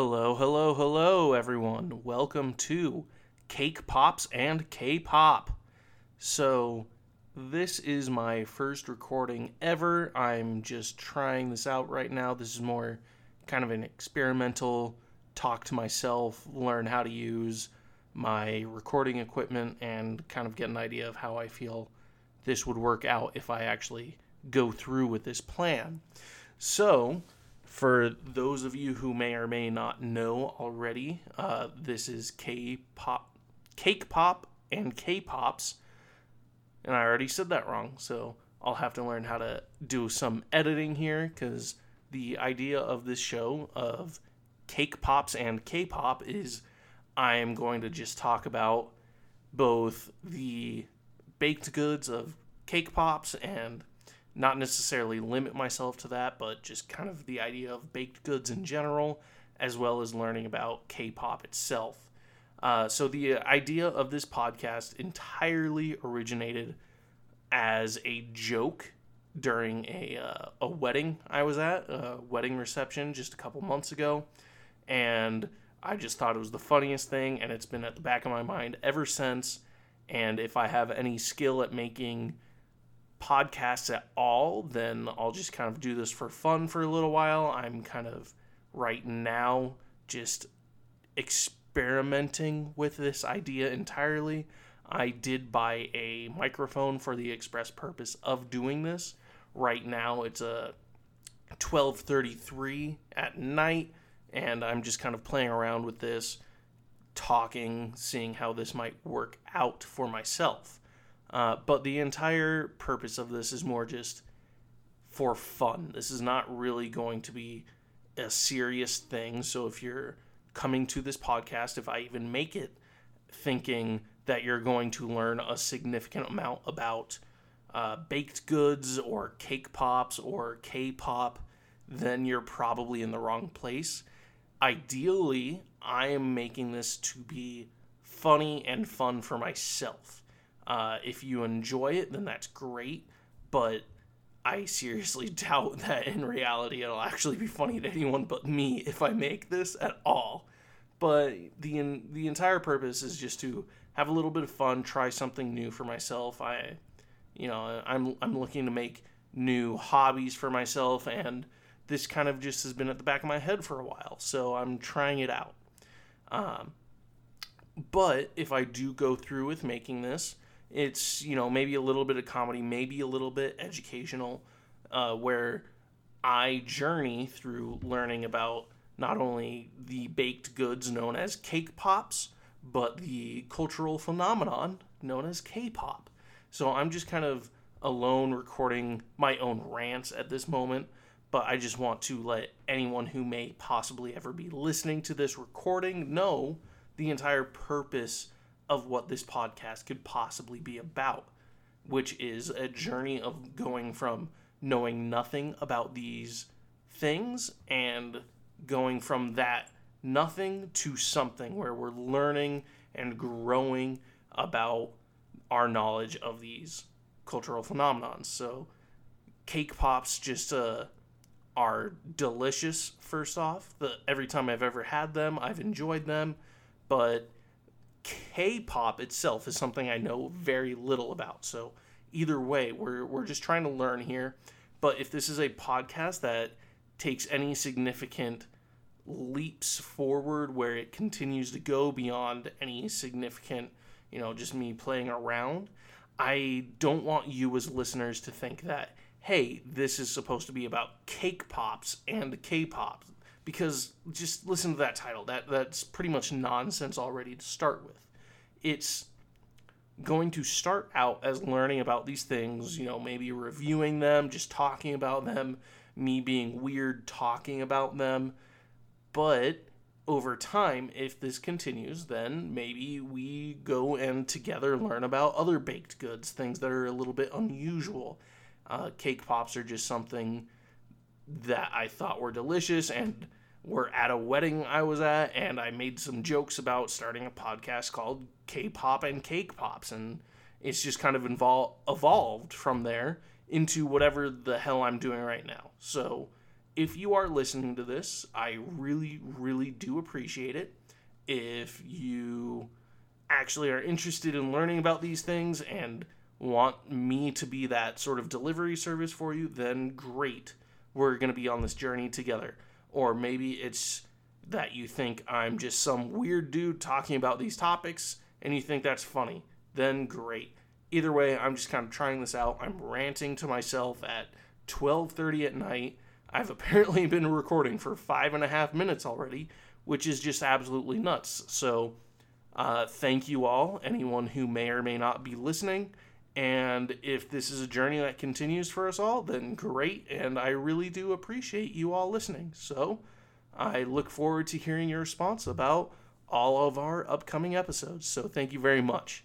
Hello, hello, hello, everyone. Welcome to Cake Pops and K pop. So, this is my first recording ever. I'm just trying this out right now. This is more kind of an experimental talk to myself, learn how to use my recording equipment, and kind of get an idea of how I feel this would work out if I actually go through with this plan. So, for those of you who may or may not know already, uh, this is K pop, Cake Pop, and K pops. And I already said that wrong, so I'll have to learn how to do some editing here because the idea of this show of Cake Pops and K pop is I am going to just talk about both the baked goods of cake pops and not necessarily limit myself to that, but just kind of the idea of baked goods in general, as well as learning about K pop itself. Uh, so, the idea of this podcast entirely originated as a joke during a, uh, a wedding I was at, a wedding reception just a couple months ago. And I just thought it was the funniest thing, and it's been at the back of my mind ever since. And if I have any skill at making podcasts at all, then I'll just kind of do this for fun for a little while. I'm kind of right now just experimenting with this idea entirely. I did buy a microphone for the express purpose of doing this. Right now it's a 12:33 at night and I'm just kind of playing around with this, talking, seeing how this might work out for myself. Uh, but the entire purpose of this is more just for fun. This is not really going to be a serious thing. So if you're coming to this podcast, if I even make it thinking that you're going to learn a significant amount about uh, baked goods or cake pops or K pop, then you're probably in the wrong place. Ideally, I am making this to be funny and fun for myself. Uh, if you enjoy it, then that's great. But I seriously doubt that in reality it'll actually be funny to anyone but me if I make this at all. But the the entire purpose is just to have a little bit of fun, try something new for myself. I, you know, I'm I'm looking to make new hobbies for myself, and this kind of just has been at the back of my head for a while. So I'm trying it out. Um, but if I do go through with making this, it's you know maybe a little bit of comedy, maybe a little bit educational, uh, where I journey through learning about not only the baked goods known as cake pops, but the cultural phenomenon known as K-pop. So I'm just kind of alone recording my own rants at this moment, but I just want to let anyone who may possibly ever be listening to this recording know the entire purpose of what this podcast could possibly be about, which is a journey of going from knowing nothing about these things and going from that nothing to something where we're learning and growing about our knowledge of these cultural phenomenons. So, cake pops just uh, are delicious. First off, the every time I've ever had them, I've enjoyed them, but K-pop itself is something I know very little about. So either way, we're we're just trying to learn here. But if this is a podcast that takes any significant leaps forward where it continues to go beyond any significant, you know, just me playing around, I don't want you as listeners to think that, hey, this is supposed to be about cake pops and K pop. Because just listen to that title. That that's pretty much nonsense already to start with. It's going to start out as learning about these things, you know, maybe reviewing them, just talking about them, me being weird talking about them. But over time, if this continues, then maybe we go and together learn about other baked goods, things that are a little bit unusual. Uh, cake pops are just something that I thought were delicious and were at a wedding I was at, and I made some jokes about starting a podcast called K pop and Cake Pops, and it's just kind of invol- evolved from there into whatever the hell I'm doing right now. So if you are listening to this, I really, really do appreciate it. If you actually are interested in learning about these things and want me to be that sort of delivery service for you, then great. We're going to be on this journey together. Or maybe it's that you think I'm just some weird dude talking about these topics and you think that's funny. Then great. Either way, I'm just kind of trying this out. I'm ranting to myself at 12:30 at night. I've apparently been recording for five and a half minutes already, which is just absolutely nuts. So, uh, thank you all, anyone who may or may not be listening. And if this is a journey that continues for us all, then great. And I really do appreciate you all listening. So, I look forward to hearing your response about all of our upcoming episodes. So, thank you very much.